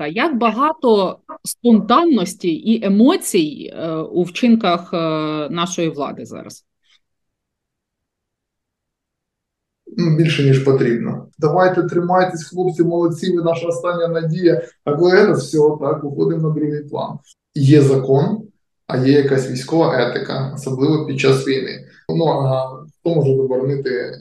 ласка, як багато спонтанності і емоцій е, у вчинках е, нашої влади зараз? Ну, більше ніж потрібно. Давайте тримайтесь, хлопці, молодці, ви наша остання надія. А коли все, так, виходимо на другий план. Є закон, а є якась військова етика, особливо під час війни. Ну а хто може заборонити е,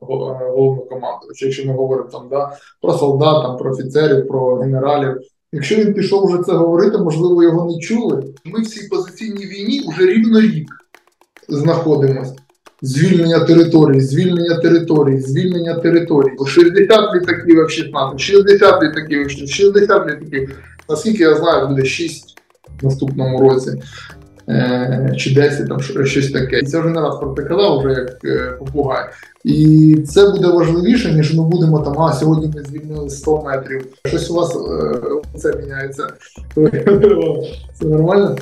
головну команду? Якщо ми говоримо там да, про солдат, там, про офіцерів, про генералів. Якщо він пішов вже це говорити, можливо, його не чули. Ми в цій позиційній війні вже рівно рік знаходимося звільнення територій, звільнення територій, звільнення територій. 60 літаків F-16, 60 літаків, 60 літаків. Наскільки я знаю, буде 6 в наступному році. Е, чи 10, там щось таке. Це вже не раз протикала, вже як е, попугай. І це буде важливіше, ніж ми будемо там, а сьогодні ми звільнили 100 метрів. Щось у вас е, це міняється. Це нормально?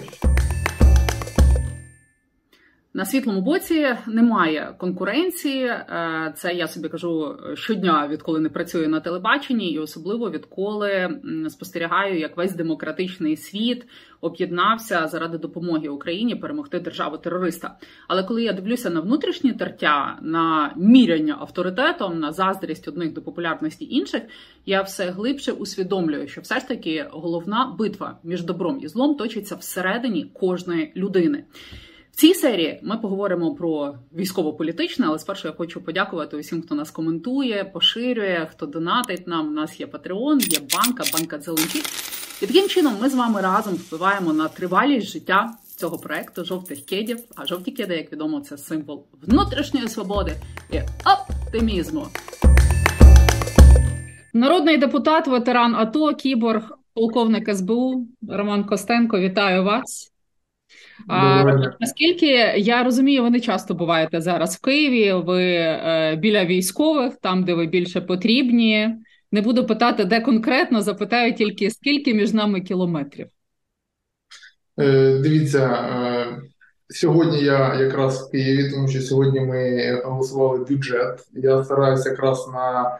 На світлому боці немає конкуренції. Е, це я собі кажу щодня, відколи не працюю на телебаченні, і особливо відколи спостерігаю, як весь демократичний світ об'єднався заради допомоги Україні перемогти державу терориста. Але коли я дивлюся на внутрішні тертя, на міряння авторитетом, на заздрість одних до популярності інших, я все глибше усвідомлюю, що все ж таки головна битва між добром і злом точиться всередині кожної людини. В цій серії ми поговоримо про військово-політичне, але спершу я хочу подякувати усім, хто нас коментує, поширює, хто донатить нам. У нас є Patreon, є банка, банка Зеленки. І таким чином ми з вами разом впливаємо на тривалість життя цього проекту жовтих кедів. А жовті кеди, як відомо, це символ внутрішньої свободи і оптимізму. Народний депутат, ветеран АТО, кіборг, полковник СБУ Роман Костенко. Вітаю вас. А, Наскільки я розумію, ви не часто буваєте зараз в Києві. Ви е, біля військових, там де ви більше потрібні. Не буду питати, де конкретно, запитаю тільки скільки між нами кілометрів. Е, Дивіться, е, сьогодні я якраз в Києві, тому що сьогодні ми голосували бюджет. Я стараюся якраз на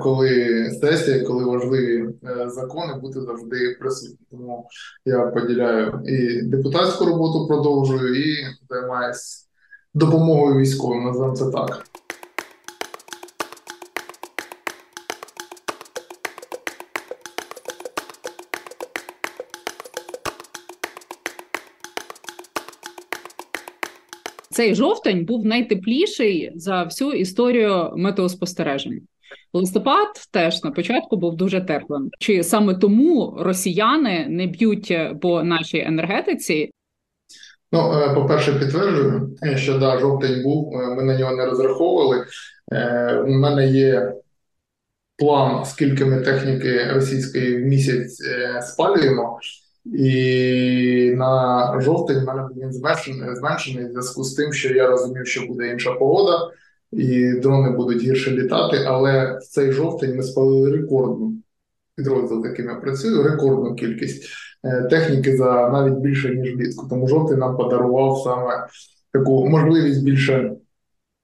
коли сесія, коли важливі е, закони, бути завжди присутні. Тому я поділяю і депутатську роботу продовжую, і займаюся допомогою військовим. Називаємо це так. Цей жовтень був найтепліший за всю історію метеоспостережень. Листопад теж на початку був дуже теплим. Чи саме тому росіяни не б'ють по нашій енергетиці? Ну, е, по-перше, підтверджую, що да, жовтень був, е, ми на нього не розраховували. Е, у мене є план, скільки ми техніки російської в місяць спалюємо, і на жовтень в мене він зменшений в зв'язку з тим, що я розумів, що буде інша погода і дрони будуть гірше літати. Але в цей жовтень ми спалили рекордну підрозділ, яким я працюю, рекордну кількість е, техніки за навіть більше ніж влітку. Тому жовтень нам подарував саме таку можливість більше.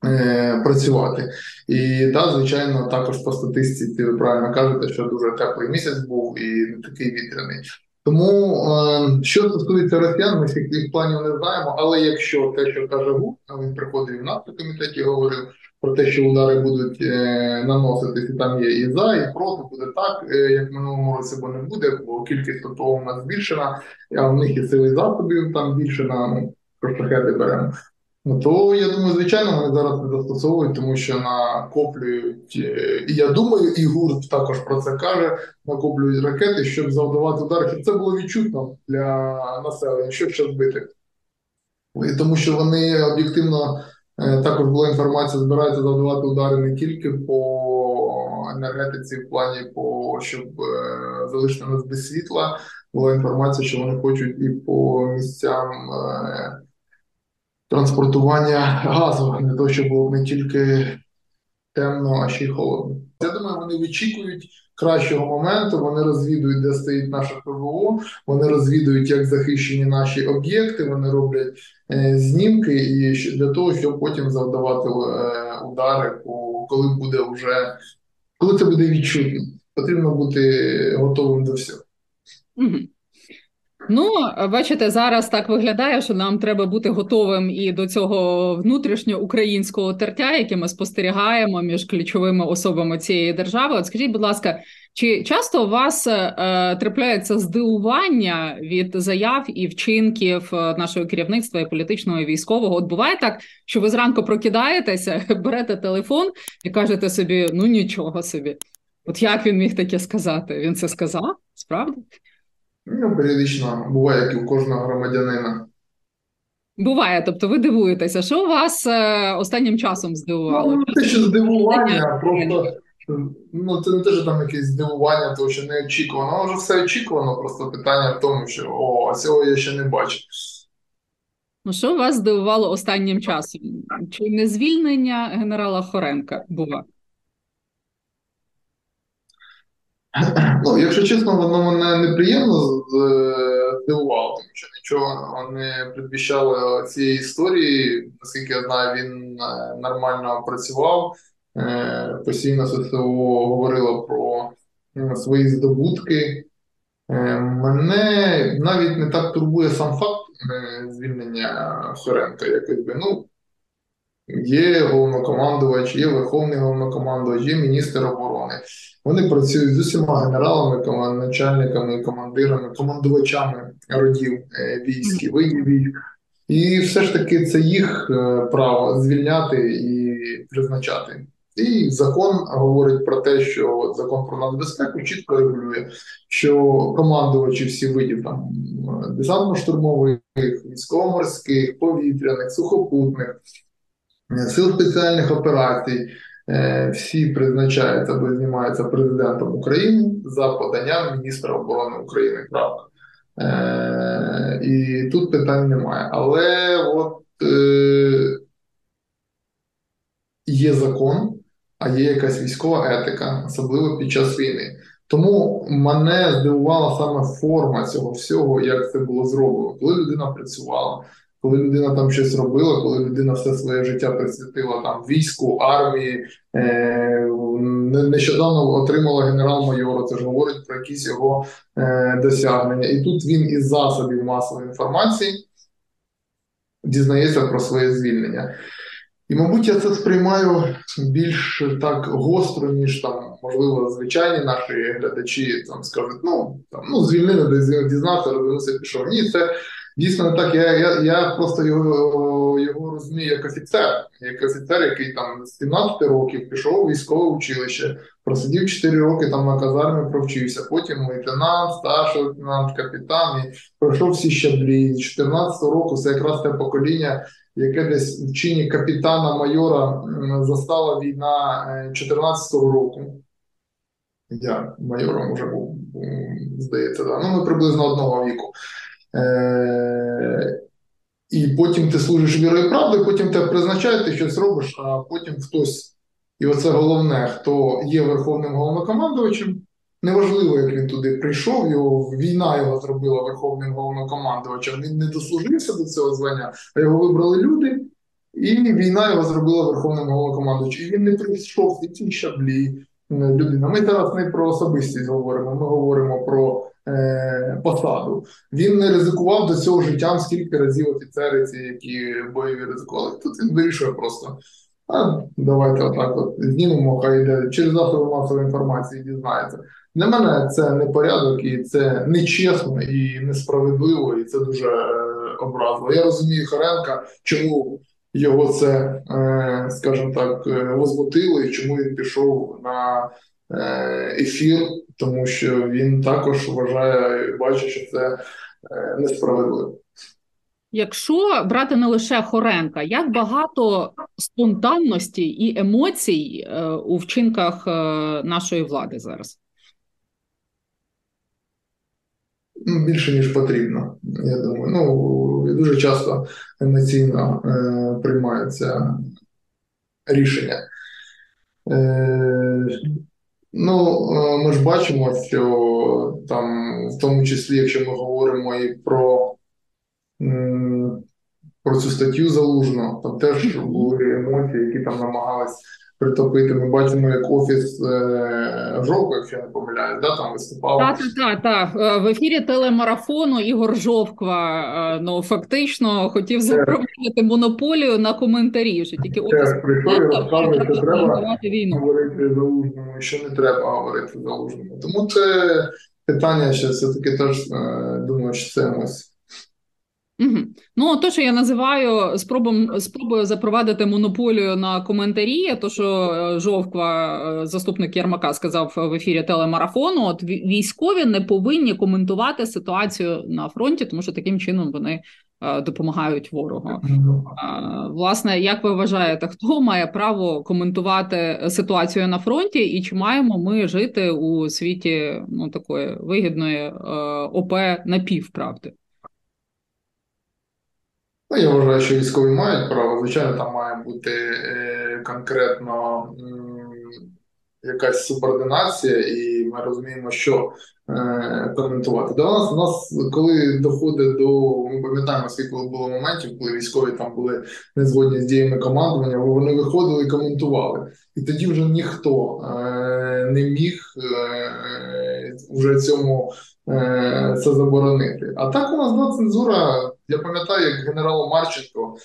Е, працювати. І так, звичайно, також по статистиці ви правильно кажете, що дуже теплий місяць був і не такий вітряний. Тому, е, що стосується росіян, ми всіх їх планів не знаємо. Але якщо те, що каже ГУ, а він приходив в нас на комітеті, говорив про те, що удари будуть наноситися, наноситись, і там є і за, і проти буде так, е, як в минулому році, бо не буде, бо кількість ППО у нас збільшена, а в них і сили засобів там більше на ну, шахети беремо. Ну, то я думаю, звичайно, вони зараз не застосовують, тому що накоплюють, е, і я думаю, і гурт також про це каже: накоплюють ракети, щоб завдавати удари, щоб це було відчутно для населення, щоб ще збити. Тому що вони об'єктивно е, також була інформація, збираються завдавати удари не тільки по енергетиці, в плані по щоб е, залишити нас без світла. Була інформація, що вони хочуть і по місцям транспортування газу, для того, щоб було не тільки темно, а ще й холодно. Я думаю, вони вичікують кращого моменту. Вони розвідують, де стоїть наше ПВО. Вони розвідують, як захищені наші об'єкти. Вони роблять е, знімки і для того, щоб потім завдавати е, удари, коли буде вже коли це буде відчутно. потрібно бути готовим до всього. Ну, бачите, зараз так виглядає, що нам треба бути готовим і до цього внутрішньоукраїнського тертя, яке ми спостерігаємо між ключовими особами цієї держави. От скажіть, будь ласка, чи часто у вас е, трапляється здивування від заяв і вчинків е, нашого керівництва і політичного і військового? От буває так, що ви зранку прокидаєтеся, берете телефон і кажете собі: ну нічого собі. От як він міг таке сказати? Він це сказав? Справді? Ну, періодично буває, як і у кожного громадянина. Буває, тобто ви дивуєтеся, що у вас е, останнім часом здивувало? Ну, те, що здивування, просто ну, це не те, що там якесь здивування, тому що не очікувано. Воно вже все очікувано, просто питання в тому, що о, цього я ще не бачив. Ну, що вас здивувало останнім часом? Чи не звільнення генерала Хоренка бува? Ну, якщо чесно, воно мене неприємно здивувало, тому що нічого не предвіщало цієї історії. Наскільки я знаю, він е, нормально працював, е, постійно ССО говорило про свої здобутки. Е, мене навіть не так турбує сам факт звільнення Хоренка, якось би. Ну, Є головнокомандувач, є верховний головнокомандувач, є міністр оборони. Вони працюють з усіма генералами, начальниками, командирами, командувачами родів е, військ видів військ. І все ж таки це їх е, право звільняти і призначати. І закон говорить про те, що закон про нацбезпеку чітко регулює, що командувачі всі видів там десантно-штурмових, військово-морських, повітряних, сухопутних, сил спеціальних операцій. Е, всі призначаються або знімаються президентом України за поданням міністра оборони України. Правда. Е, І тут питань немає. Але от е, є закон, а є якась військова етика, особливо під час війни. Тому мене здивувала саме форма цього всього, як це було зроблено, коли людина працювала коли людина там щось робила, коли людина все своє життя присвятила там війську, армії, е, нещодавно отримала генерал-майора, це ж говорить про якісь його е, досягнення. І тут він із засобів масової інформації дізнається про своє звільнення. І, мабуть, я це сприймаю більш так гостро, ніж там, можливо, звичайні наші глядачі там скажуть, ну там ну звільнили, дізнався, розвернувся, пішов. Ні, це Дійсно, не так. Я я, я просто його його розумію як офіцер, як офіцер, який там з 17 років пішов у військове училище, просидів 4 роки там на казармі, провчився. Потім лейтенант, старший лейтенант, капітан і пройшов всі щаблі. З 14 року це якраз те покоління, яке десь в чині капітана майора застала війна 14 е, року. Я майором вже був, здається, да. ну ми приблизно одного віку. Е, І потім ти служиш вірою і правдою, потім тебе призначають, ти щось робиш, а потім хтось. І оце головне, хто є верховним головнокомандувачем. Неважливо, як він туди прийшов, його війна його зробила верховним головнокомандувачем. Він не дослужився до цього звання, а його вибрали люди, і війна його зробила верховним головнокомандувачем. І він не прийшов в ці щаблі людина. Ми зараз не про особистість говоримо, ми говоримо про е, посаду. Він не ризикував до цього життям скільки разів офіцери, ці, які бойові ризикували. Тут він вирішує просто. А давайте отак от знімемо, хай йде через засоби масової інформації дізнається. Для мене це не порядок, і це нечесно і несправедливо, і це дуже е, образливо. Я розумію Харенка, чому його це, е, скажімо так, е, возмутило і чому він пішов на е, ефір, тому що він також вважає, бачить, що це несправедливо. Якщо брати не лише Хоренка, як багато спонтанності і емоцій у вчинках нашої влади зараз? Ну, більше ніж потрібно. Я думаю, ну дуже часто емоційно е, приймаються рішення. Е, Ну, е, ми ж бачимо, що там, в тому числі, якщо ми говоримо і про про цю статтю залужно, там теж були емоції, які там намагались притопити. Ми бачимо, як офіс е, Жовка, якщо я не помиляюсь, да, там виступав. Так, так, так. Е, в ефірі телемарафону Ігор Жовква е, ну, фактично хотів запровадити монополію на коментарі. що тільки офіс розказує, що треба говорити залужному, що не треба говорити залужному. Тому це питання, що все-таки теж думаю, що це ось. Угу. Ну, то, що я називаю спробом спробою запровадити монополію на коментарі, то що е, Жовква, е, заступник Єрмака, сказав в ефірі телемарафону: от військові не повинні коментувати ситуацію на фронті, тому що таким чином вони е, допомагають ворогу. Власне, як ви вважаєте, хто має право коментувати ситуацію на фронті, і чи маємо ми жити у світі ну такої вигідної ОП напівправди? Ну, я вважаю, що військові мають право. Звичайно, там має бути е, конкретно якась субординація, і ми розуміємо, що е, коментувати. До нас у нас, коли доходить до ми пам'ятаємо, скільки було моментів, коли військові там були не згодні з діями командування, бо вони виходили і коментували. І тоді вже ніхто е, не міг вже цьому це заборонити. А так у нас да, цензура. Я пам'ятаю, як генерал Марченко,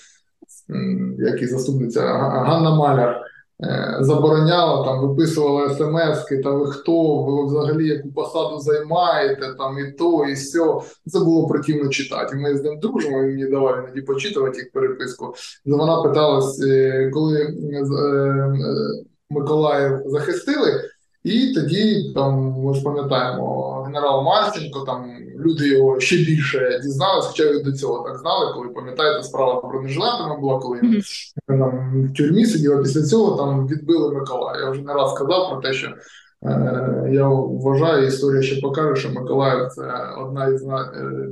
як і заступниця Ганна Маляр. Е, забороняла, там виписувала смски, та ви хто, ви взагалі яку посаду займаєте, там і то, і все. Це було противно читати. Ми з ним дружимо, він мені давав іноді почитувати їх переписку. Вона питалась, е, коли е, Миколаїв захистили. І тоді там ми ж пам'ятаємо генерал Марченко, там люди його ще більше дізналися, хоча й до цього так знали, коли пам'ятаєте, справа про бронежилетами була, коли він там в тюрмі сидів, а після цього там відбили Миколаїв. Я вже не раз сказав про те, що е, я вважаю, історія ще покаже, що Миколаїв це одна із е,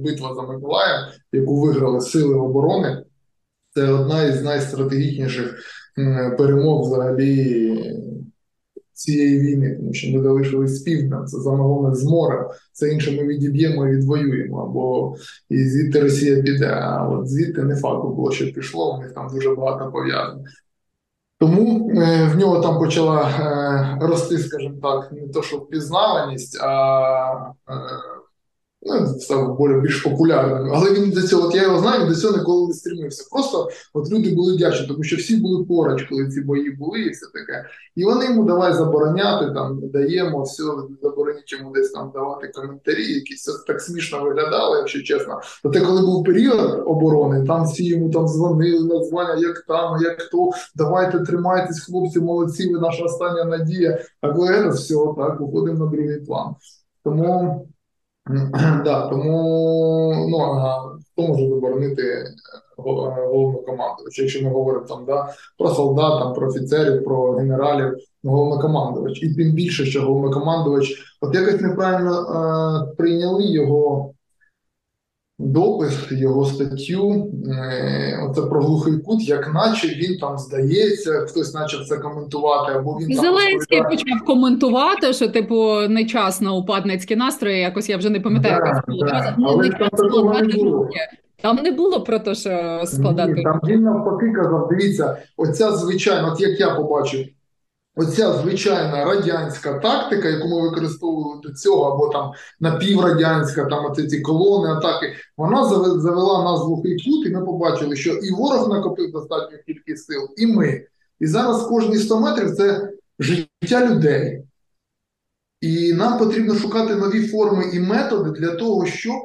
битва за Миколаїв, яку виграли сили оборони. Це одна із найстратегічніших перемог взагалі цієї війни, тому що ми залишились з півдня, це замовлено з моря, це інше ми відіб'ємо і відвоюємо, або і звідти Росія піде. А от звідти не факт було, що пішло, у них там дуже багато пов'язано. Тому е, в нього там почала е, рости, скажімо так, не то, що впізнаваність, а е, ну, став більш популярним. Але він до цього, от я його знаю, він до цього ніколи не стримився. Просто от люди були вдячні, тому що всі були поруч, коли ці бої були, і все таке. І вони йому давай забороняти, там даємо все, забороніть йому десь там давати коментарі, якісь це так смішно виглядало, якщо чесно. Проте, коли був період оборони, там всі йому там дзвонили, названня, як там, як хто, давайте тримайтесь, хлопці, молодці, ви наша остання надія. А коли це все так, виходимо на другий план. Тому. Да, тому ну, хто може заборонити головну команду? якщо ми говоримо там да, про солдат, там, про офіцерів, про генералів, ну, головнокомандувач. І тим більше, що головнокомандувач, от якось неправильно е, прийняли його допис, його статтю, е, оце про глухий кут, як наче він там здається, хтось почав це коментувати, або він Зеленський там почав коментувати, що типу не час на упадницькі настрої. Якось я вже не пам'ятаю, да, як да. Ну, не там такого не було. Там не було про те, що складати. Ні, Там він навпаки казав, дивіться, оця звичайна, от як я побачив, Оця звичайна радянська тактика, яку ми використовували до цього, або там напіврадянська, там оці ці колони, атаки, вона завела нас в глухий кут, і ми побачили, що і ворог накопив достатню кількість сил, і ми. І зараз кожні 100 метрів це життя людей. І нам потрібно шукати нові форми і методи для того, щоб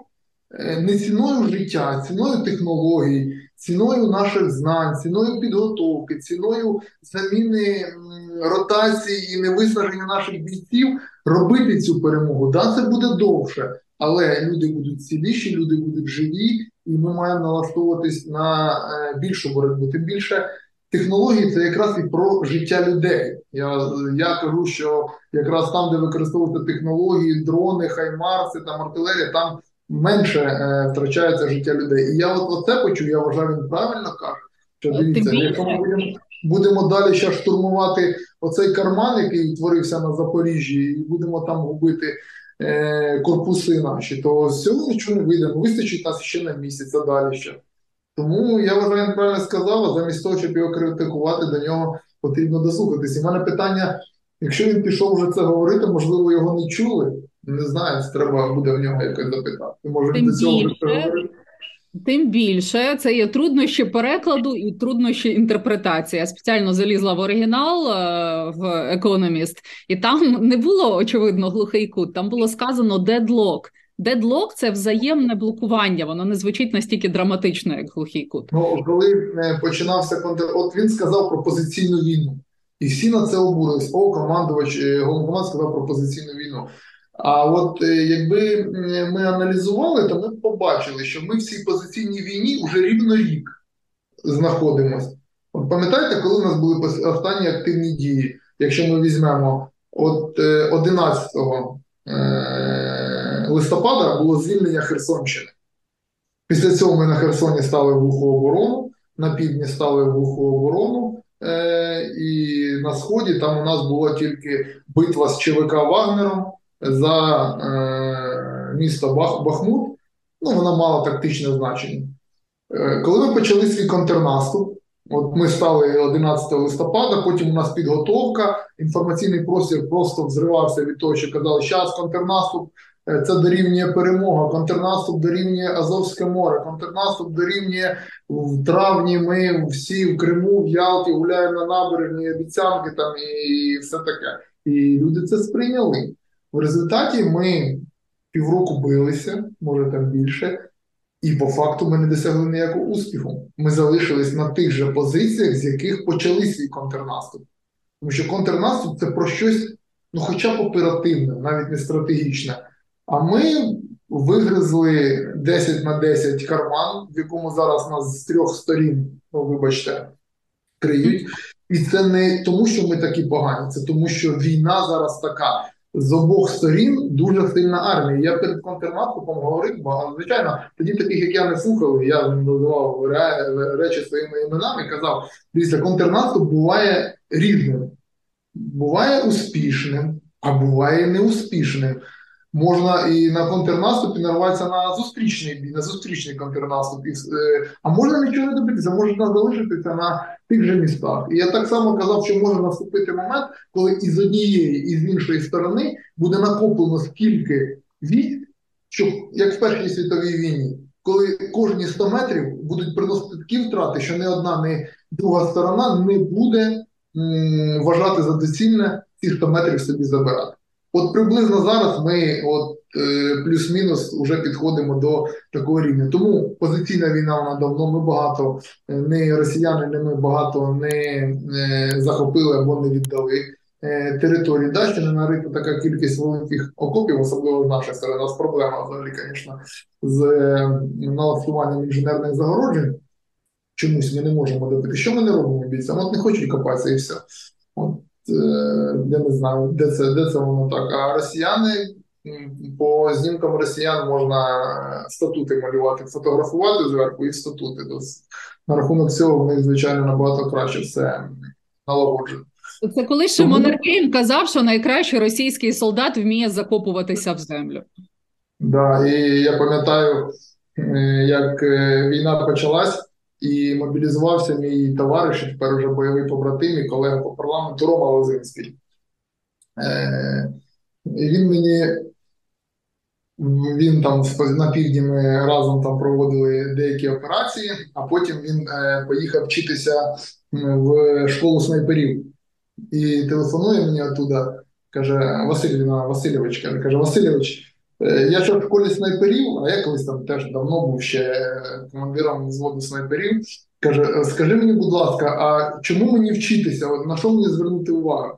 е, не ціною життя, ціною технологій, ціною наших знань, ціною підготовки, ціною заміни ротації і невиснаження наших бійців робити цю перемогу. Да, це буде довше, але люди будуть ціліші, люди будуть живі, і ми маємо налаштовуватись на е, більшу боротьбу. Тим більше технології це якраз і про життя людей. Я я кажу, що якраз там, де використовуються технології, дрони, хаймарси, там артилерія, там менше е, втрачається життя людей. І я от оце почув, я вважаю, він правильно каже. Що дивіться, якщо ми будемо будемо далі ще штурмувати оцей карман, який утворився на Запоріжжі, і будемо там губити е, корпуси наші, то з цього нічого не вийде. Ну, вистачить нас ще на місяць, а далі ще. Тому я вважаю, він правильно сказав, замість того, щоб його критикувати, до нього потрібно дослухатись. І в мене питання: якщо він пішов вже це говорити, можливо, його не чули. Не знаю, це треба буде в нього якось запитати. Може, Тим до цього більше. Тим більше це є труднощі перекладу і труднощі інтерпретації. Я спеціально залізла в оригінал е, в Economist, і там не було очевидно глухий кут. Там було сказано deadlock. Deadlock – це взаємне блокування. Воно не звучить настільки драматично, як глухий кут. Ну, коли е, починався контр... от він сказав про позиційну війну, і всі на це обурились. О, командувач, е, головкоманд сказав про позиційну війну. А от е, якби ми аналізували, то ми б побачили, що ми в цій позиційній війні вже рівно рік знаходимося. От пам'ятаєте, коли у нас були останні активні дії, якщо ми візьмемо от е, 11 е, листопада було звільнення Херсонщини. Після цього ми на Херсоні стали в глуху оборону, на півдні стали в оборону, е, і на сході там у нас була тільки битва з ЧВК Вагнером за е, місто Бах, Бахмут. Ну, вона мала тактичне значення. Е, коли ми почали свій контрнаступ, от ми стали 11 листопада, потім у нас підготовка, інформаційний простір просто взривався від того, що казали, зараз контрнаступ е, це дорівнює перемога, контрнаступ дорівнює Азовське море, контрнаступ дорівнює в травні. Ми всі в Криму, в Ялті гуляємо на набережні, обіцянки там і все таке. І люди це сприйняли. В результаті ми півроку билися, може там більше. І по факту ми не досягли ніякого успіху. Ми залишились на тих же позиціях, з яких почали свій контрнаступ. Тому що контрнаступ це про щось, ну, хоча б оперативне, навіть не стратегічне. А ми вигризли 10 на 10 карман, в якому зараз нас з трьох сторін, ну вибачте, криють. І це не тому, що ми такі погані, це тому, що війна зараз така. З обох сторін дуже сильна армія. Я перед контрнаступом говорив, бо звичайно, тоді таких, як я не слухав, я називав ре- речі своїми іменами, казав: дивіться, контрнаступ буває різним, буває успішним, а буває неуспішним. Можна і на контрнаступі нарватися на зустрічний бій, на зустрічний контрнаступ, е, а можна нічого не добитися, можна залишитися на тих же містах. І я так само казав, що може наступити момент, коли і з однієї, і з іншої сторони буде накоплено скільки військ, щоб як в Першій світовій війні, коли кожні 100 метрів будуть приносити такі втрати, що ні одна, ні друга сторона не буде м, вважати за доцільне ці 100 метрів собі забирати. От приблизно зараз ми от плюс-мінус вже підходимо до такого рівня. Тому позиційна війна вона давно ми багато е, не росіяни, не ми багато не е, захопили або не віддали е, території. Да, ще не нарита така кількість великих окопів, особливо з нашої сторони. У нас проблема взагалі, звісно, з е, налаштуванням інженерних загороджень. Чомусь ми не можемо добити. Що ми не робимо бійцям? От не хочуть копатися і все. От, е, я не знаю, де це, де це воно так. А росіяни по знімкам росіян можна статути малювати, фотографувати зверху і статути. Тобто, на рахунок цього в них, звичайно, набагато краще все налагоджено. Це коли ще Тому- Маннергейм казав, що найкращий російський солдат вміє закопуватися в землю. Да, і я пам'ятаю, е, як е, війна почалась, і мобілізувався мій товариш, тепер уже бойовий побратим і колега по парламенту Рома Лозинський. Е, він мені, він там на півдні ми разом там проводили деякі операції, а потім він е, поїхав вчитися в школу снайперів. І телефонує мені оттуда, каже Васильівна Васильович, каже, каже Васильович, е, я що в школі снайперів, а я колись там теж давно був ще е, командиром взводу снайперів. Каже, «Е, скажи мені, будь ласка, а чому мені вчитися? От на що мені звернути увагу?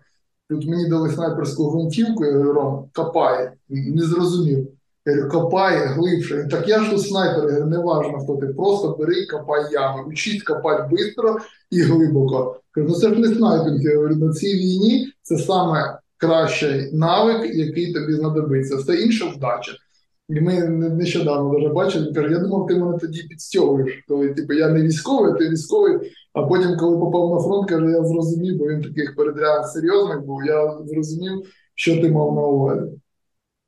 Тут мені дали снайперську гвинтівку, я говорю, Ром, копай, не зрозумів. Я копай глибше. Він, Так я ж тут снайпер, не важно, хто ти, просто бери і копай ями. Учись копати швидко і глибоко. Кажу, ну це ж не снайпінг. Я говорю, на цій війні це саме кращий навик, який тобі знадобиться. Все інше вдача. І ми нещодавно даже бачили, каже, я думав, ти мене тоді підстьовуєш, коли типу, я не військовий, а ти військовий. А потім, коли попав на фронт, каже, я зрозумів, бо він таких передряг серйозних був, я зрозумів, що ти мав на увазі.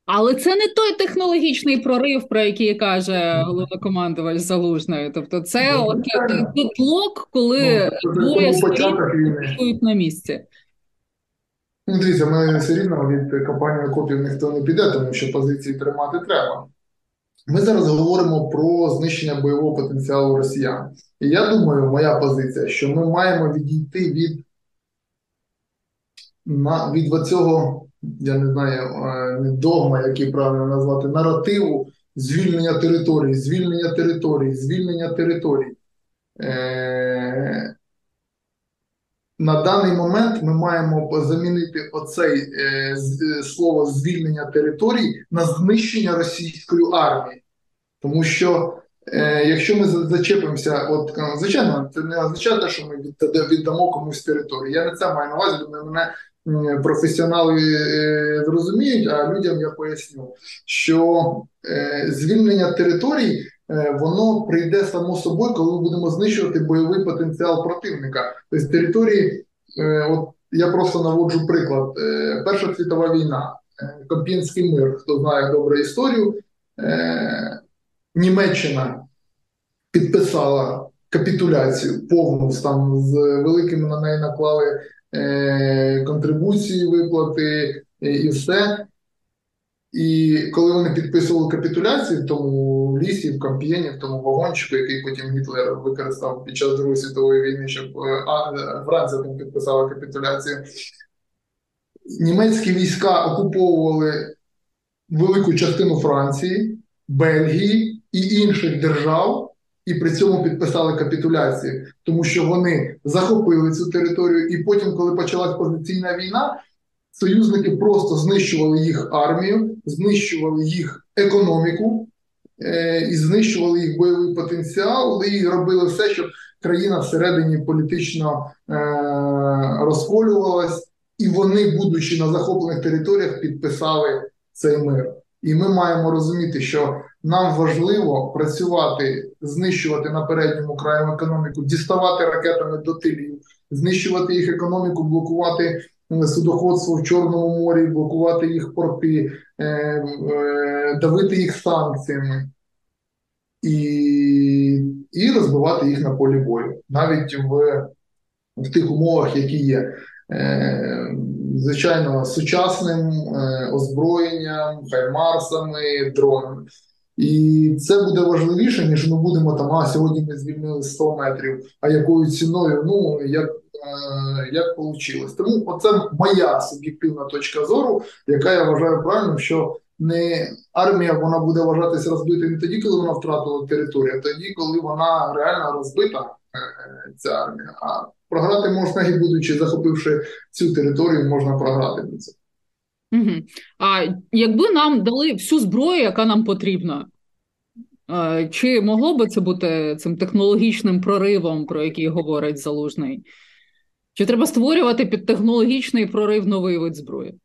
Але це не той технологічний прорив, про який каже головнокомандувач Залужної. Тобто, це ну, от блок, коли ну, двоє сторін на місці. Ну, Дивіться, ми все рівно від компанії окопів ніхто не піде, тому що позиції тримати треба. Ми зараз говоримо про знищення бойового потенціалу росіян. І я думаю, моя позиція, що ми маємо відійти від на, від цього, я не знаю, е, не догма, який правильно назвати, наративу звільнення територій, звільнення територій, звільнення територій. Е, на даний момент ми маємо замінити оцей е, е, слово звільнення територій на знищення російської армії. Тому що е, якщо ми зачепимося, от звичайно, це не означає, що ми віддамо комусь територію. Я не це маю на увазі, думаю, мене професіонали е, зрозуміють, а людям я поясню, що е, звільнення територій. Е, воно прийде само собою, коли ми будемо знищувати бойовий потенціал противника. Тобто території, от я просто наводжу приклад: Перша світова війна, Комп'єнський мир, хто знає добру історію, Німеччина підписала капітуляцію повну там з великими на неї наклали Е, контрибуції, виплати і все. І коли вони підписували капітуляцію в тому лісі, в Камп'єні, в тому вагончику, який потім Гітлер використав під час Другої світової війни, щоб е, Франція там підписала капітуляцію, німецькі війська окуповували велику частину Франції, Бельгії і інших держав і при цьому підписали капітуляцію, тому що вони захопили цю територію, і потім, коли почалась позиційна війна, союзники просто знищували їх армію, знищували їх економіку е і знищували їх бойовий потенціал, і робили все, щоб країна всередині політично е розколювалась, і вони, будучи на захоплених територіях, підписали цей мир. І ми маємо розуміти, що нам важливо працювати, знищувати на передньому краю економіку, діставати ракетами до тилів, знищувати їх економіку, блокувати судоходство в Чорному морі, блокувати їх порти, е, е, давити їх санкціями і і розбивати їх на полі бою, навіть в, в тих умовах, які є. Е, звичайно, сучасним е, озброєнням, хаймарсами, дронами. І це буде важливіше, ніж ми будемо там, а сьогодні ми звільнили 100 метрів, а якою ціною, ну як е, як вийшло. Тому оце моя суб'єктивна точка зору, яка я вважаю правильним, що не армія вона буде вважатися розбитою не тоді, коли вона втратила територію, а тоді, коли вона реально розбита, ця армія. А програти можна і будучи захопивши цю територію, можна програти до це. Угу. А якби нам дали всю зброю, яка нам потрібна, чи могло би це бути цим технологічним проривом, про який говорить Залужний? Чи треба створювати під технологічний прорив новий вид зброї?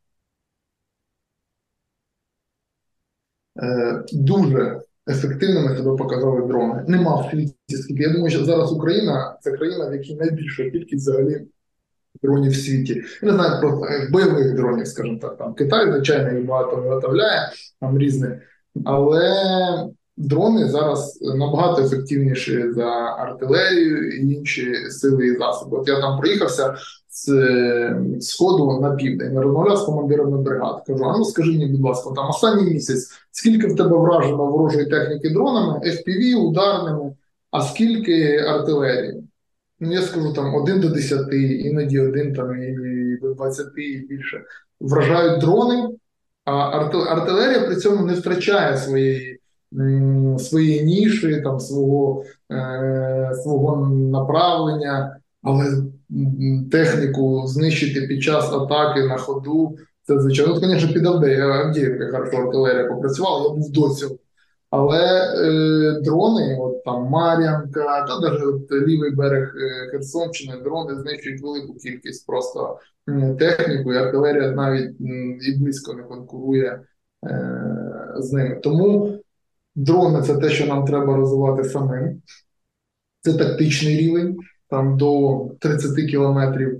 Е, дуже ефективними себе показали дрони. Нема в світі скільки. Я думаю, що зараз Україна це країна, в якій найбільша кількість взагалі дронів в світі. Я не знаю про е, бойових дронів, скажімо так. Там Китай, звичайно, їх багато виготовляє, там різних, але дрони зараз набагато ефективніші за артилерію і інші сили і засоби. От я там проїхався з сходу на південь, розмовляв з командирами бригад. Кажу: а ну скажи мені, будь ласка, там останній місяць, скільки в тебе вражено ворожої техніки дронами, FPV, ударними, а скільки артилерії? Ну, я скажу там один до 10, іноді один там і до 20 і більше. Вражають дрони, а артилерія при цьому не втрачає своєї свої ніші, там свого е, свого направлення, але техніку знищити під час атаки на ходу. Це звичайно, звісно, під Авдіївка хорошо артилерія попрацювала, я був до. Але е, дрони, от там Мар'янка, та навіть лівий берег е, Херсонщини, дрони знищують велику кількість просто техніку, і артилерія навіть і близько не конкурує е, з ними. Тому Дрони це те, що нам треба розвивати самим. Це тактичний рівень. Там до 30 кілометрів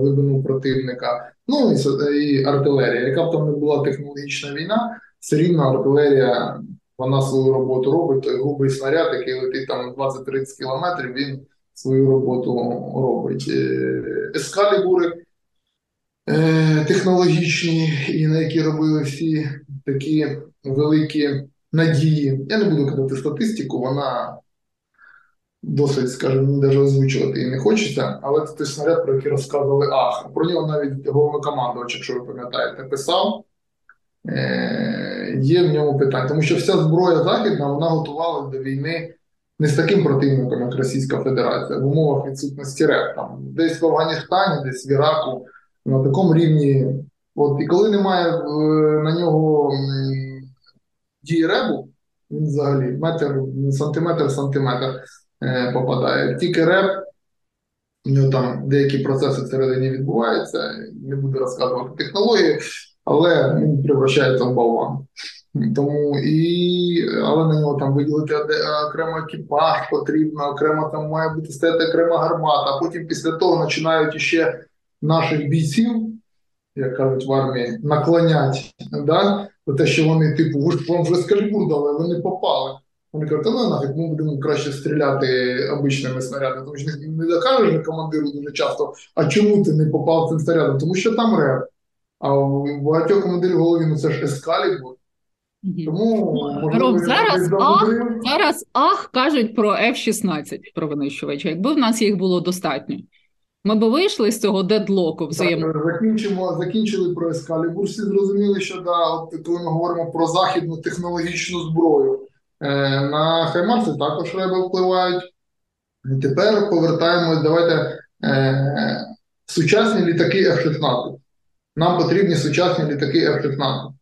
глибину противника. Ну і, і артилерія. Яка б там не була технологічна війна, все рівно артилерія вона свою роботу робить. Той грубий снаряд, який летить там 20-30 кілометрів, він свою роботу робить. Е, ескалібури е, технологічні, і на які робили всі такі великі надії. Я не буду казати статистику, вона досить, скажімо, навіть озвучувати і не хочеться, але це той снаряд, про який розказували Ах. Про нього навіть головнокомандувач, якщо ви пам'ятаєте, писав. Е, Є в ньому питання, тому що вся зброя західна вона готувалася до війни не з таким противником, як Російська Федерація, в умовах відсутності РЕП. Там десь в Афганістані, десь в Іраку, на такому рівні. От І коли немає е, на нього дії ребу, він взагалі метр, сантиметр, сантиметр е, попадає. Тільки реб, у нього там деякі процеси всередині відбуваються, не буду розказувати технології, але він превращається в болван. Тому і але на нього там виділити окремо екіпаж потрібно, окремо там має бути стояти окрема гармата. А потім після того починають іще наших бійців, як кажуть в армії, наклонять да? те, що вони, типу, вам вже скальбур дали, ви не попали. Вони кажуть, та ну нафіг, ми будемо краще стріляти обичними снарядами. Тому що не докажеш командиру дуже часто, а чому ти не попав цим снарядом? Тому що там реп. А у багатьох командирів в голові ну це ж ескалібур. Тому можливо, Ром, зараз ах, зараз ах кажуть про F-16, про винищувача. Якби в нас їх було достатньо. Ми би вийшли з цього дедлоку взаємно. Закінчимо, закінчили про Ескалібур. Всі зрозуміли, що да, от коли ми говоримо про західну технологічну зброю, на Хаймарси також реби впливають. І тепер повертаємось, давайте е, сучасні літаки F-16. Нам потрібні сучасні літаки F-16.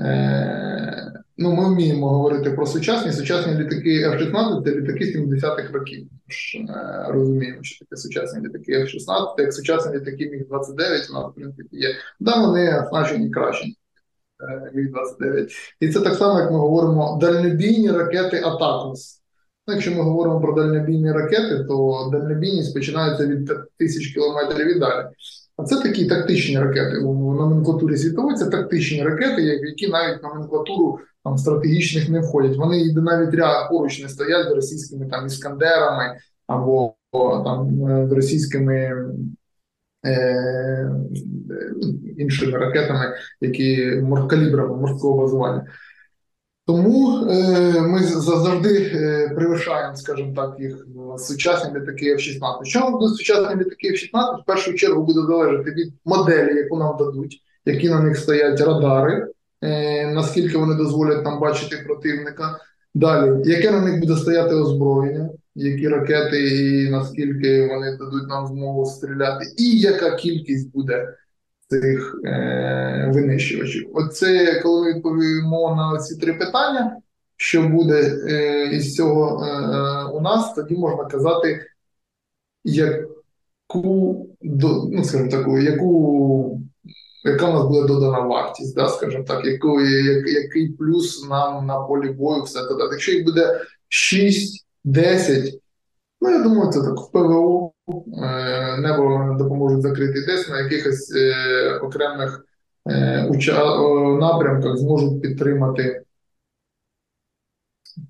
Е, ну, Ми вміємо говорити про сучасні. Сучасні літаки F-16 це літаки 70-х років. Тож, е, розуміємо, що таке сучасні літаки F-16, як сучасні літаки Міг-29 у нас, в принципі, є. Да, вони оснащені краще. Е, Міг-29. І це так само, як ми говоримо, дальнобійні ракети Атакмс. Ну, Якщо ми говоримо про дальнобійні ракети, то дальнобійність починається від тисяч кілометрів і далі. А це такі тактичні ракети. У номенклатурі світової це тактичні ракети, які навіть номенклатуру там, стратегічних не входять. Вони навіть ряд поруч не стоять з російськими там іскандерами або там з російськими іншими ракетами, які калібрами морського базування. Тому е, ми завжди е, перевищаємо, скажімо так, їх сучасні літаки F-16. Що будуть сучасні літаки F-16, в першу чергу буде залежати від моделі, яку нам дадуть, які на них стоять радари, е, наскільки вони дозволять нам бачити противника. Далі, яке на них буде стояти озброєння, які ракети, і наскільки вони дадуть нам змогу стріляти, і яка кількість буде цих е, винищувачів. Оце коли ми відповімо на ці три питання, що буде е, із цього е, е у нас, тоді можна казати, яку ну, скажімо таку, яку. Яка у нас буде додана вартість, да, скажімо так, яку, я, який плюс нам на полі бою все додати. Якщо їх буде 6-10, ну я думаю, це так в ПВО Е, небо допоможуть закрити десь на якихось е, окремих е, напрямках зможуть підтримати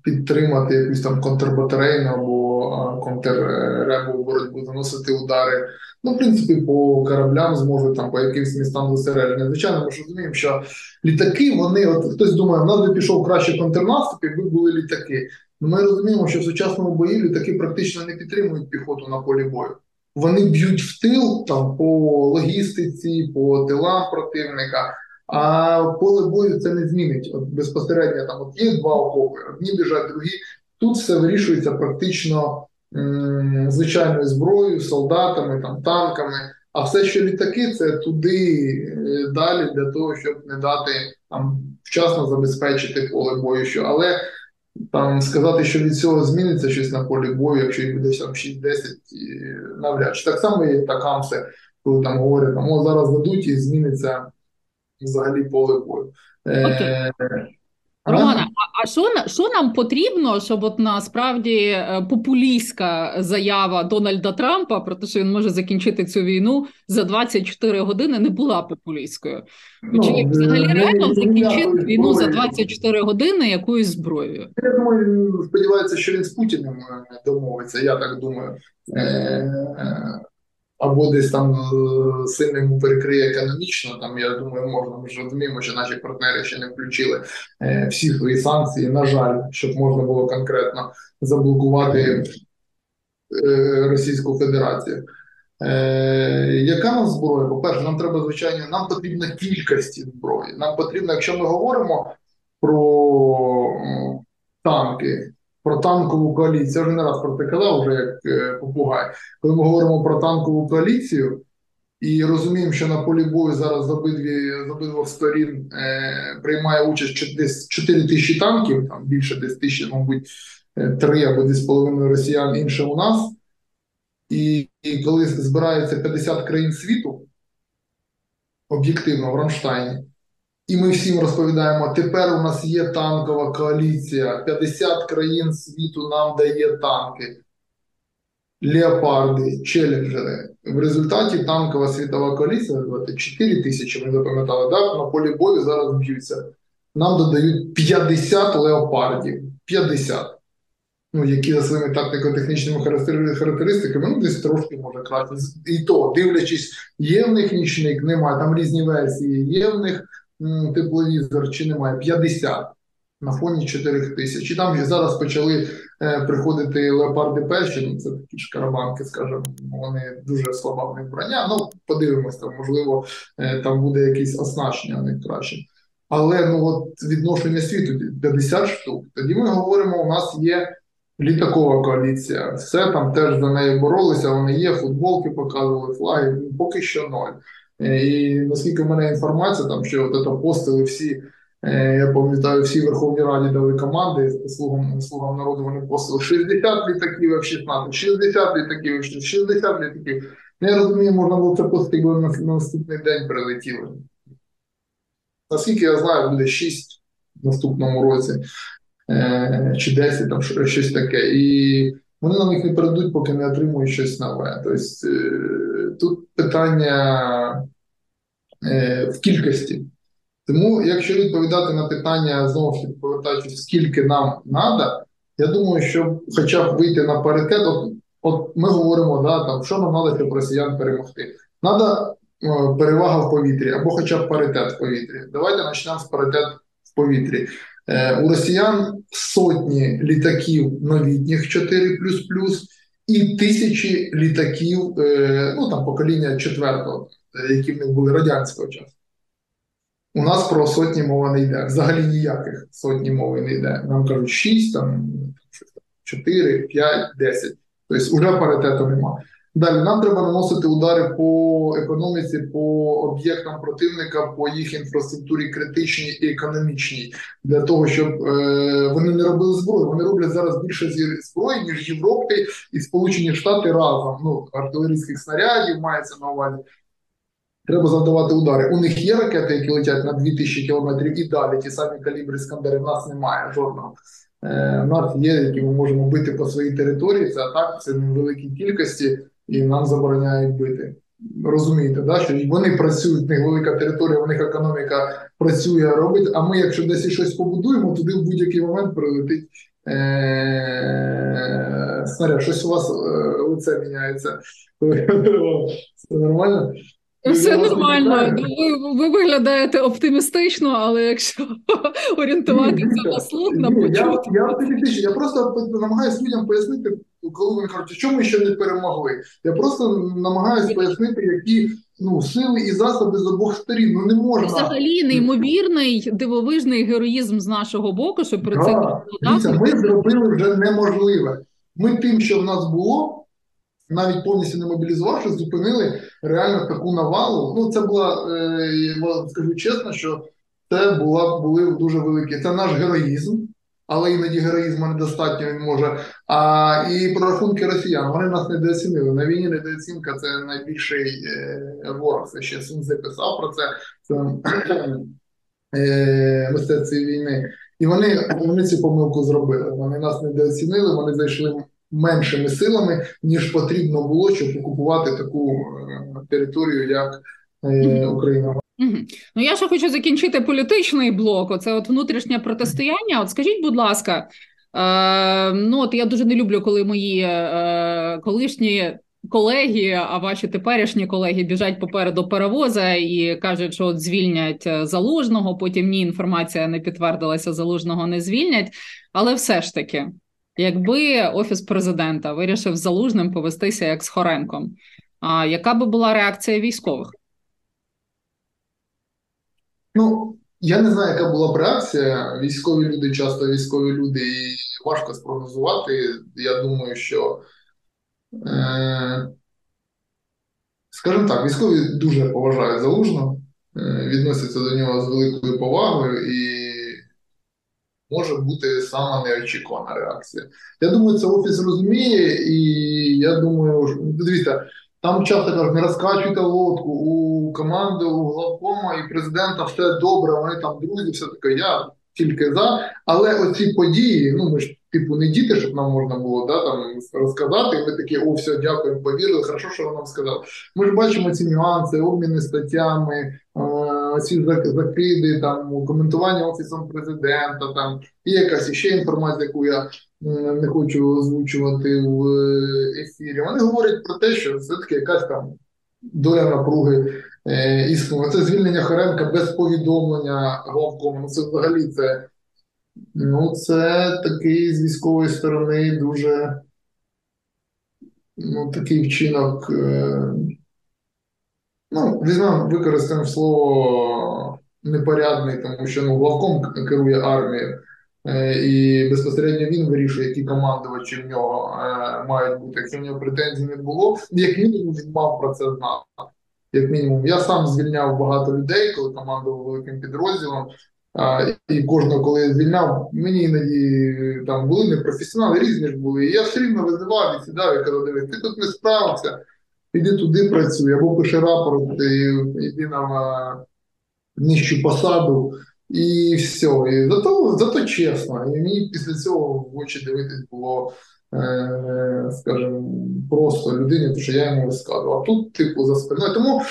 підтримати якусь там контрбатарейну або контрребу боротьбу, заносити удари. Ну, в принципі, по кораблям зможуть там по якимось містам зосередження. Звичайно, ми ж розуміємо, що літаки, вони, от хтось думає, в нас би пішов краще контрнаступ, якби були літаки. Ми розуміємо, що в сучасному бої літаки практично не підтримують піхоту на полі бою. Вони б'ють в тил там по логістиці, по тилам противника, а поле бою це не змінить. От Безпосередньо там от є два окопи, одні біжать, другі. Тут все вирішується практично звичайною зброєю, солдатами, там, танками. А все, що літаки, це туди е, далі для того, щоб не дати там вчасно забезпечити поле бою. Що але там сказати, що від цього зміниться щось на полі бою, якщо їх буде 6-10, навряд чи так само є така все, коли там говорять, там, о, зараз дадуть і зміниться взагалі поле бою. Е, Романа, а що що нам потрібно, щоб от насправді е, популістська заява Дональда Трампа про те, що він може закінчити цю війну за 24 години, не була популістською? Ну, Чи взагалі ну, реально закінчити війну за 24 години якоюсь зброєю? Я думаю, він сподівається, що він з Путіним е, домовиться. Я так думаю. Або десь там е, сильно йому перекриє економічно. Там я думаю, можна ми ж розуміємо, що наші партнери ще не включили е, всі свої санкції. На жаль, щоб можна було конкретно заблокувати е, Російську Федерацію. Е, Яка нам зброя? По-перше, нам треба, звичайно, нам потрібна кількості зброї. Нам потрібно, якщо ми говоримо про танки, про танкову коаліцію. Я вже не раз про це казав, вже як е, попугай. Коли ми говоримо про танкову коаліцію і розуміємо, що на полі бою зараз з обидві з обидвох сторін е, приймає участь десь 4 тисячі танків, там більше десь тисячі, мабуть, 3 е, або десь половиною росіян інше у нас. І, і коли збирається 50 країн світу, об'єктивно в Рамштайні. І ми всім розповідаємо, тепер у нас є танкова коаліція, 50 країн світу нам дає танки, леопарди, челенджери. В результаті танкова світова коаліція 4 тисячі, ми запам'ятали, так, на полі бою зараз б'ються. Нам додають 50 леопардів. 50. Ну, які за своїми тактико-технічними характеристиками, ну, десь трошки може краще. І то, дивлячись, є в них нічник, немає, там різні версії, є в них тепловізор чи немає 50 на фоні 4 тисяч. І там вже зараз почали е, приходити леопарди перші, ну це такі ж карабанки, скажімо, вони дуже слаба в них броня. Ну, подивимось, там, можливо, е, там буде якесь оснащення у них краще. Але ну от відношення світу 50 штук. Тоді ми говоримо, у нас є. Літакова коаліція, все там теж за нею боролися. Вони є, футболки показували, флаги. Ну, поки що ноль. Е, і наскільки в мене інформація, там що от це постили всі, е, я пам'ятаю, всі Верховній Раді дали команди слугам слугам народу. Вони постили 60 літаків F-16, 60 літаків, 60 літаків. Ну, я розумію, можна було це постити, на, на наступний день прилетіли. Наскільки я знаю, буде 6 в наступному році е, чи 10, там щось таке. І вони нам їх не передадуть, поки не отримують щось нове. Тобто тут питання е, в кількості. Тому, якщо відповідати на питання, знову ж таки, скільки нам треба, я думаю, що хоча б вийти на паритет, от, от ми говоримо, да, там, що нам треба, щоб росіян перемогти. Треба перевага в повітрі або хоча б паритет в повітрі. Давайте почнемо з паритет в повітрі. Е, у росіян сотні літаків новітніх 4 і тисячі літаків, е, ну там покоління четвертого, е, які в них були радянського часу. У нас про сотні мова не йде. Взагалі ніяких сотні мови не йде. Нам кажуть 6, там 4, 5, 10. Тобто, вже паритету немає. Далі нам треба наносити удари по економіці, по об'єктам противника, по їх інфраструктурі критичній і економічній, для того, щоб е, вони не робили зброю. Вони роблять зараз більше зброї, ніж Європи і Сполучені Штати разом. Ну, артилерійських снарядів мається на увазі. Треба завдавати удари. У них є ракети, які летять на 2000 кілометрів і далі. Ті самі калібри Іскандери, в нас немає жодного. Е, в нас є, які ми можемо бити по своїй території. Це атак, це невеликій кількості і нам забороняють бити. Розумієте, да? що вони працюють, в них велика територія, у них економіка працює, робить. А ми, якщо десь щось побудуємо, туди в будь-який момент прилетить е- снаряд. Щось у вас е лице міняється. Це нормально? Все нормально. Ви, ви виглядаєте оптимістично, але якщо орієнтуватися на слух, на почути. Я, я. Я просто намагаюся людям пояснити коли вони кажуть, що ми ще не перемогли. Я просто намагаюся пояснити, які ну сили і засоби з обох сторін. Ну не можна взагалі неймовірний дивовижний героїзм з нашого боку, що про це Дивіться, ми зробили вже неможливе. Ми тим, що в нас було. Навіть повністю не мобілізувавши, зупинили реально таку навалу. Ну, це була, е, скажу чесно, що це була були дуже великі. Це наш героїзм, але іноді героїзму недостатньо він може. А і прорахунки росіян вони нас недооцінили. На війні недооцінка це найбільший е, ворог. Це ще Сунзи писав про це. Це е, мистецтві війни. І вони вони цю помилку зробили. Вони нас недооцінили, вони зайшли меншими силами, ніж потрібно було, щоб окупувати таку е, територію, як Україна. Угу. Ну я ще хочу закінчити політичний блок. Оце от внутрішнє протистояння. От скажіть, будь ласка, е, ну от я дуже не люблю, коли мої е, колишні колеги, а ваші теперішні колеги біжать попереду паровоза і кажуть, що от звільнять е, залужного. Потім ні, інформація не підтвердилася, залужного не звільнять. Але все ж таки, якби офіс президента вирішив залужним повестися як з Хоренком, а яка би була реакція військових? Ну, я не знаю, яка була б реакція. Військові люди, часто військові люди, і важко спрогнозувати. Я думаю, що, е, скажімо так, військові дуже поважають залужно, е, відносяться до нього з великою повагою і може бути сама неочікувана реакція. Я думаю, це офіс розуміє, і я думаю, дивіться. Там часто кажуть, не розкачуйте лодку у команди, у главкома і президента все добре, вони там друзі, все таке. Я тільки за. Але оці події, ну ми ж типу не діти, щоб нам можна було да, там розказати. І ми такі, о, все, дякуємо, повірили. Хорошо, що ви нам сказали. Ми ж бачимо ці нюанси, обміни статтями, ці закиди, там коментування офісом президента, там і якась іще інформація, яку я не хочу озвучувати в е, ефірі. Вони говорять про те, що все-таки якась там доля напруги е, існує. Це звільнення Хоренка без повідомлення главкому. Ну, це взагалі це. Ну, це такий з військової сторони дуже ну, такий вчинок. Е, ну, візьмемо, використаємо слово непорядний, тому що ну, главком керує армією. Е, і безпосередньо він вирішує, які командувачі в нього е, мають бути. Якщо в нього претензій не було, як мінімум він мав про це знати. Як мінімум, я сам звільняв багато людей, коли командував великим підрозділом. І кожного, коли я звільняв, мені іноді там були непрофесіонали, різні ж були. І я все рівно визивав і сідав і казав, дивись, ти тут не справився, піди туди працюй, або пиши рапорт, і йди на нижчу посаду. І все. І зато зато чесно. І мені після цього в очі дивитись було, е, скажімо, просто людині, тому що я йому розказував. А тут, типу, за спиною. Тому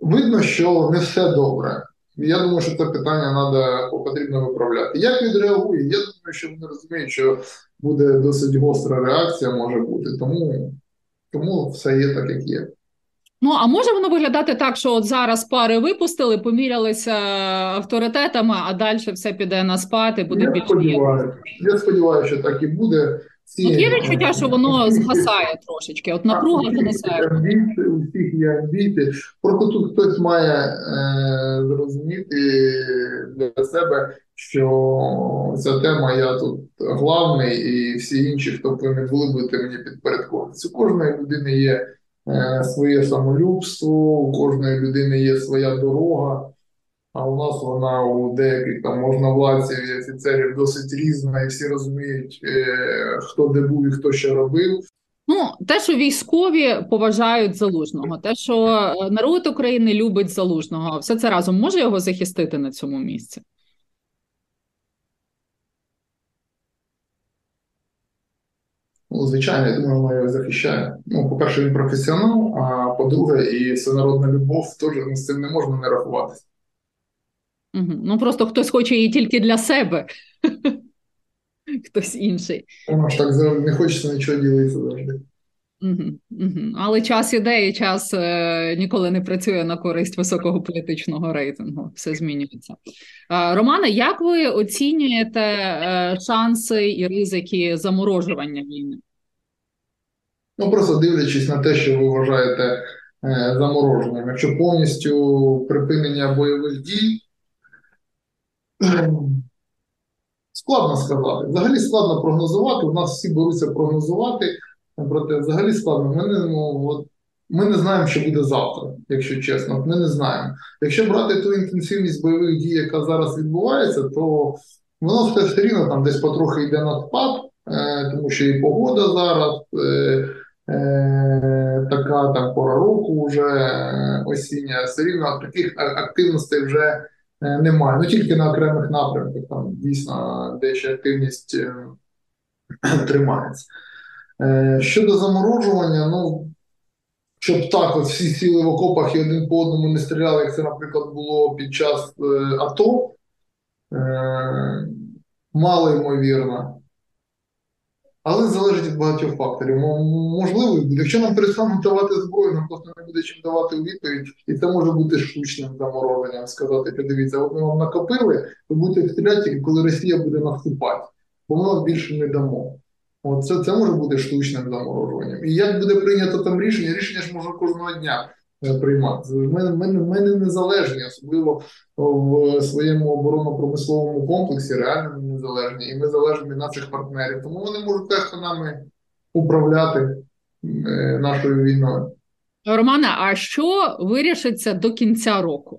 видно, що не все добре. Я думаю, що це питання треба потрібно виправляти. Як відреагує? Я думаю, що вони розуміють, що буде досить гостра реакція, може бути. Тому, Тому все є так, як є. Ну а може воно виглядати так, що от зараз пари випустили, помірялися авторитетами, а далі все піде на спад і буде більше. Я сподіваюся, що так і буде. Ці... От є відчуття, що воно згасає трошечки. От напруга згасає. У всіх є амбіції. Просто тут хтось має е, зрозуміти для себе, що ця тема я тут главний, і всі інші, хто повинні були бути мені підпорядковуватися. У кожної людини є. Е, своє самолюбство, у кожної людини є своя дорога, а у нас вона у деяких там можновладців і офіцерів досить різна, і всі розуміють, е, хто де був і хто що робив. Ну, те, що військові поважають залужного, те, що е, народ України любить залужного, все це разом може його захистити на цьому місці. Ну, звичайно, я думаю, вона його захищає. Ну, по-перше, він професіонал, а по-друге, і всенародна любов теж ну, з цим не можна не рахуватися. Угу. Ну просто хтось хоче її тільки для себе, хтось інший. Воно ж так не хочеться нічого ділитися завжди. Угу, угу. Але час іде, і час е, ніколи не працює на користь високого політичного рейтингу. Все змінюється. Е, Романе, як ви оцінюєте е, шанси і ризики заморожування війни? Ну просто дивлячись на те, що ви вважаєте е, замороженням. Якщо повністю припинення бойових дій, складно сказати. Взагалі складно прогнозувати. У нас всі беруться прогнозувати. Проте взагалі складно. Ми не, ну, от, ми не знаємо, що буде завтра, якщо чесно. Ми не знаємо. Якщо брати ту інтенсивність бойових дій, яка зараз відбувається, то воно все рівно там десь потрохи йде на спад, е, тому що і погода зараз е, така там пора року вже е, осіння, все рівно таких активностей вже немає. Ну тільки на окремих напрямках там дійсно дещо активність тримається. Щодо заморожування, ну щоб так от всі сіли в окопах і один по одному не стріляли, як це, наприклад, було під час е, АТО, е, мало ймовірно. Але залежить від багатьох факторів. Можливо, якщо нам перестануть давати зброю, нам просто не буде чим давати відповідь, і це може бути штучним замороженням. Сказати, подивіться, от ми вам накопили, ви будете стріляти, коли Росія буде наступати, бо ми вам більше не дамо. От це, це може бути штучним заморожуванням. І як буде прийнято там рішення, рішення ж можна кожного дня приймати. Ми, ми, ми не незалежні, особливо в своєму оборонно-промисловому комплексі, реально ми незалежні, і ми залежні від наших партнерів. Тому вони можуть легко нами управляти е, нашою війною. Романе, а що вирішиться до кінця року?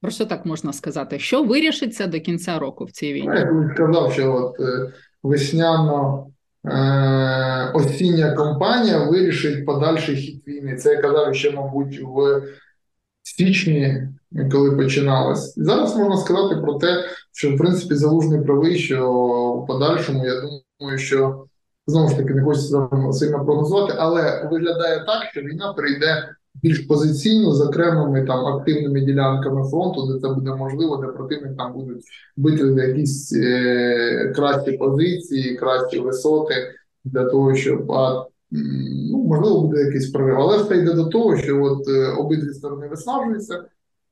Про що так можна сказати? Що вирішиться до кінця року в цій війні? Я сказав, що от е, весняно Е, осіння кампанія вирішить подальший хід війни. Це я казав ще, мабуть, в січні, коли починалось. І зараз можна сказати про те, що в принципі залужний правий, що в подальшому, я думаю, що знову ж таки не хочеться сильно прогнозувати, але виглядає так, що війна прийде більш позиційно з окремими там активними ділянками фронту, де це буде можливо, де противник там будуть бити за якісь е, кращі позиції, кращі висоти для того, щоб а, ну, можливо буде якийсь прорив. Але все йде до того, що от е, обидві сторони виснажуються,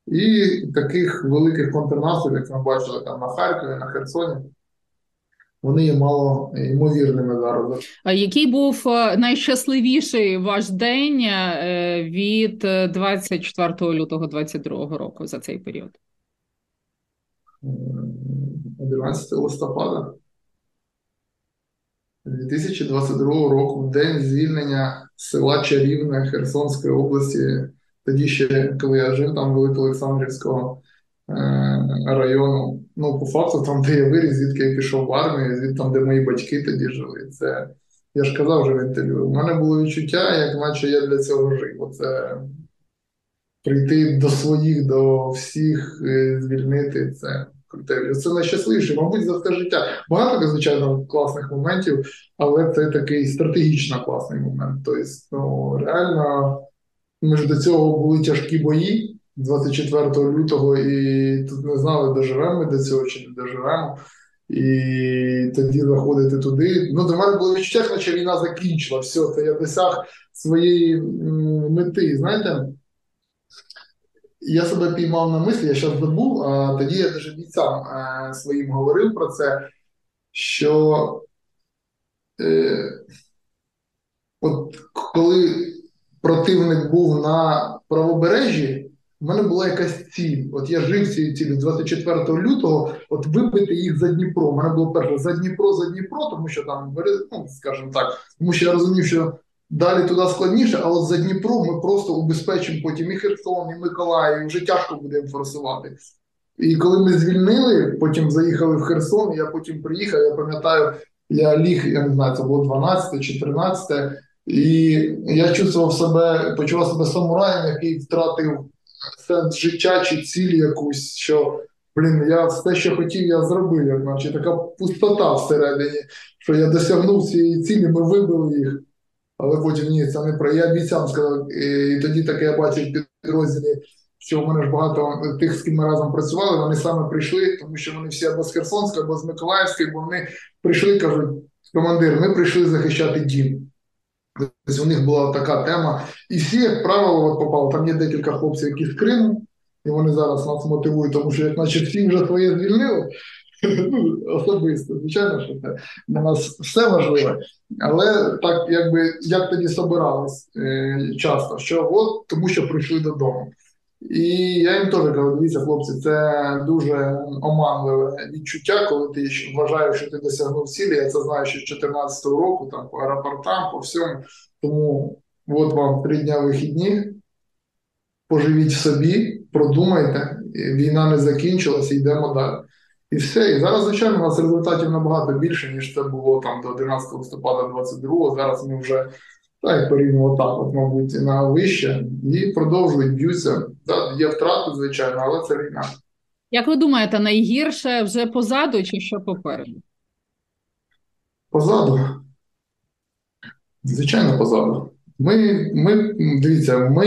і таких великих контрнаступів, як ми бачили там на Харкові, на Херсоні вони є мало ймовірними зараз. А який був е, найщасливіший ваш день е, від 24 лютого 2022 року за цей період? 11 листопада 2022 року, день звільнення села Чарівне Херсонської області. Тоді ще коли я жив там Великоолександрівського Е, району. Ну, по факту, там, де я виріс, звідки я пішов в армію, звідти там, де мої батьки тоді жили. Це я ж казав вже в інтерв'ю. У мене було відчуття, як наче я для цього жив. Оце прийти до своїх, до всіх, е, звільнити це. круте. Це найщасливіше, мабуть, за все життя. Багато, звичайно, класних моментів, але це такий стратегічно класний момент. Тобто, ну, реально, ми ж до цього були тяжкі бої. 24 лютого і тут не знали, доживемо ми до цього чи не доживемо. І тоді заходити туди. Ну, до мене було відчуття, наче війна закінчила. Все, це я досяг своєї мети. Знаєте, я себе піймав на мислі, я зараз забув, а тоді я даже бійцям е, своїм говорив про це, що е, от коли противник був на правобережжі, у мене була якась ціль. От я жив цією цілі 24 лютого, от вибити їх за Дніпро. У мене було перше за Дніпро, за Дніпро, тому що там, ну, скажімо так, тому що я розумів, що далі туди складніше, але за Дніпро ми просто убезпечимо потім і Херсон, і Миколаїв, і вже тяжко будемо форсувати. І коли ми звільнили, потім заїхали в Херсон, я потім приїхав, я пам'ятаю, я ліг, я не знаю, це було 12 чи 13, і я чувствував себе, почував себе самураєм, який втратив сенс життя чи ціль якусь, що блін, я все, що хотів, я зробив, як наче така пустота всередині, що я досягнув цієї цілі, ми вибили їх. Але потім ні, це не про я бійцям сказав. І тоді таке я бачив підрозділі, що в мене ж багато тих, з ким ми разом працювали, вони саме прийшли, тому що вони всі або з Херсонської, або з Миколаївської, бо вони прийшли кажуть, командир, ми прийшли захищати дім. Тобто у них була така тема. І всі, як правило, от попали. Там є декілька хлопців, які з Криму, і вони зараз нас мотивують, тому що як наче всі вже своє звільнили. Ну, особисто, звичайно, що це для нас все важливе, але так, якби як тоді собирались е, часто, що от тому, що прийшли додому. І я їм теж кажу, дивіться, хлопці, це дуже оманливе відчуття, коли ти вважаєш, що ти досягнув цілі. Я це знаю ще з 2014 року, там по аеропортам, по всьому. Тому от вам три дня вихідні, поживіть в собі, продумайте, війна не закінчилася, йдемо далі. І все. І зараз, звичайно, у нас результатів набагато більше, ніж це було там до 11 листопада 22 Зараз ми вже так, порівняно так, от, мабуть, на вище, і продовжують б'ються. Так, Є втрати, звичайно, але це війна. Як ви думаєте, найгірше вже позаду чи що попереду? Позаду. Звичайно, позаду. Ми, ми, дивіться, ми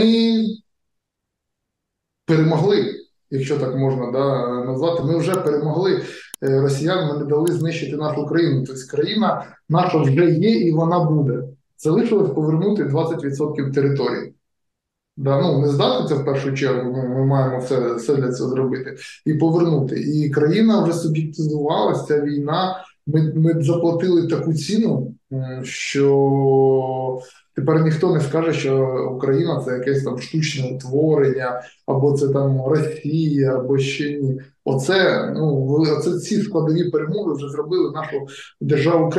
перемогли, якщо так можна да, назвати, ми вже перемогли е, росіян, ми не дали знищити нашу країну. Тобто країна наша вже є і вона буде. Залишилось повернути 20% території. Да, ну, Не здати це в першу чергу, ну, ми маємо все все для цього зробити і повернути. І країна вже суб'єктизувалася, ця війна. Ми ми заплатили таку ціну, що тепер ніхто не скаже, що Україна це якесь там штучне утворення, або це там Росія, або ще ні. Оце ну оце ці складові перемоги вже зробили нашу державу.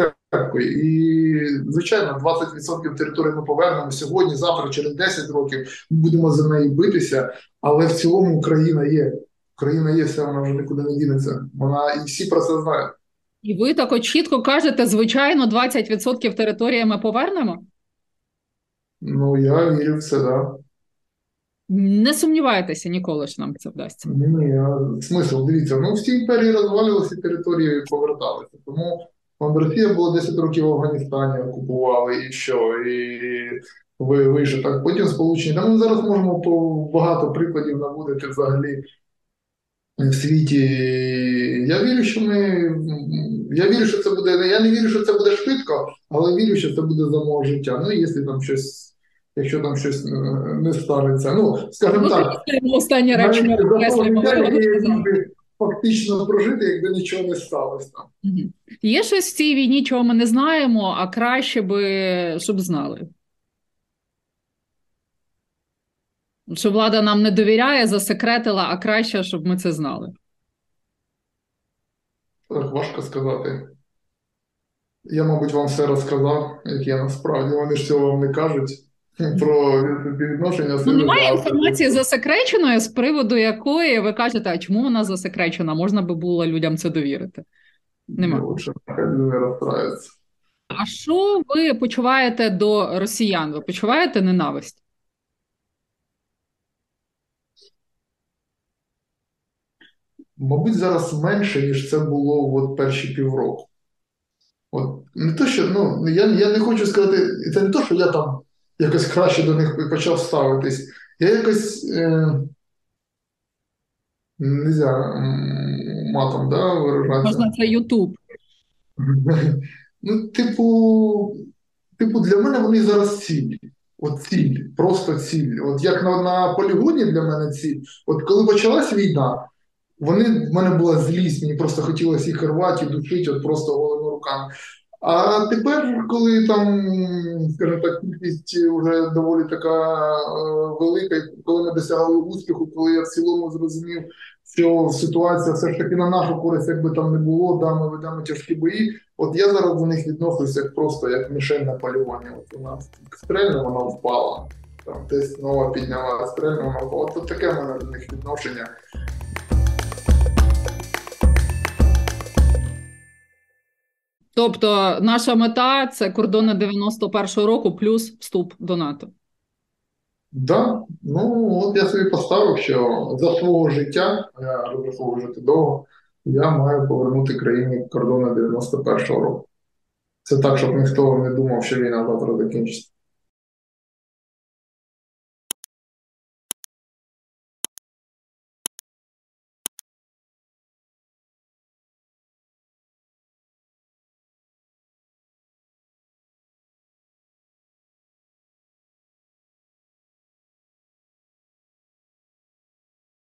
І звичайно, 20% території ми повернемо сьогодні, завтра, через 10 років ми будемо за неї битися. Але в цілому Україна є. Україна є, все вона вже нікуди не дінеться. Вона і всі про це знають. І ви так чітко кажете, звичайно, 20% території ми повернемо? Ну, я вірю в це, так. Да. Не сумнівайтеся ніколи що нам це вдасться. Ні, ні, смисл, дивіться, ну всі імперії розвалювалися, території поверталися. Тому Росія була 10 років в Афганістані, окупували і що, і ви вийшли так. Потім Сполучені. Та ми зараз можемо по багато прикладів наводити взагалі в світі. Я вірю, що ми. Я вірю, що це буде. Я не вірю, що це буде швидко, але вірю, що це буде за мого життя. Ну, якщо там щось. Якщо там щось е, не станеться, ну скажімо ну, так, останнє речення фактично прожити, якби нічого не сталося. Є щось в цій війні, чого ми не знаємо, а краще би щоб знали. Що влада нам не довіряє, засекретила, а краще, щоб ми це знали. Так, важко сказати. Я, мабуть, вам все розказав, як я насправді. Вони ж цього вам не кажуть про відношення. Ну, Немає інформації засекреченої, з приводу якої ви кажете, а чому вона засекречена? Можна би було людям це довірити. Нема. А що ви почуваєте до росіян? Ви почуваєте ненависть? Мабуть, зараз менше, ніж це було от перші півроку. От не то, що ну я я не хочу сказати, це не то, що я там якось краще до них почав ставитись. Я якось е, нельзя матом да, виражатися. Можна це Ютуб. Ну, типу, типу, для мене вони зараз ціль. От ціль, просто ціль. От як на на полігоні для мене ціль. От коли почалась війна, вони в мене була злість, мені просто хотілося їх рвати і душити от просто голими руками. А тепер, коли там, скажімо так, кількість вже доволі така е, велика, коли ми досягли успіху, коли я в цілому зрозумів, що ситуація все ж таки на нашу користь, якби там не було, да, ми ведемо тяжкі бої. От я зараз до них відношуся як просто як мішень на полюванні. От вона стрельна, вона впала. Там десь нова підняла стрельну, вона впала. От таке в мене до них відношення. Тобто наша мета це кордони 91-го року плюс вступ до НАТО. Так, да. ну от я собі поставив, що за свого життя, я розраховую жити довго, я маю повернути країні кордони 91-го року. Це так, щоб ніхто не думав, що війна завтра закінчиться.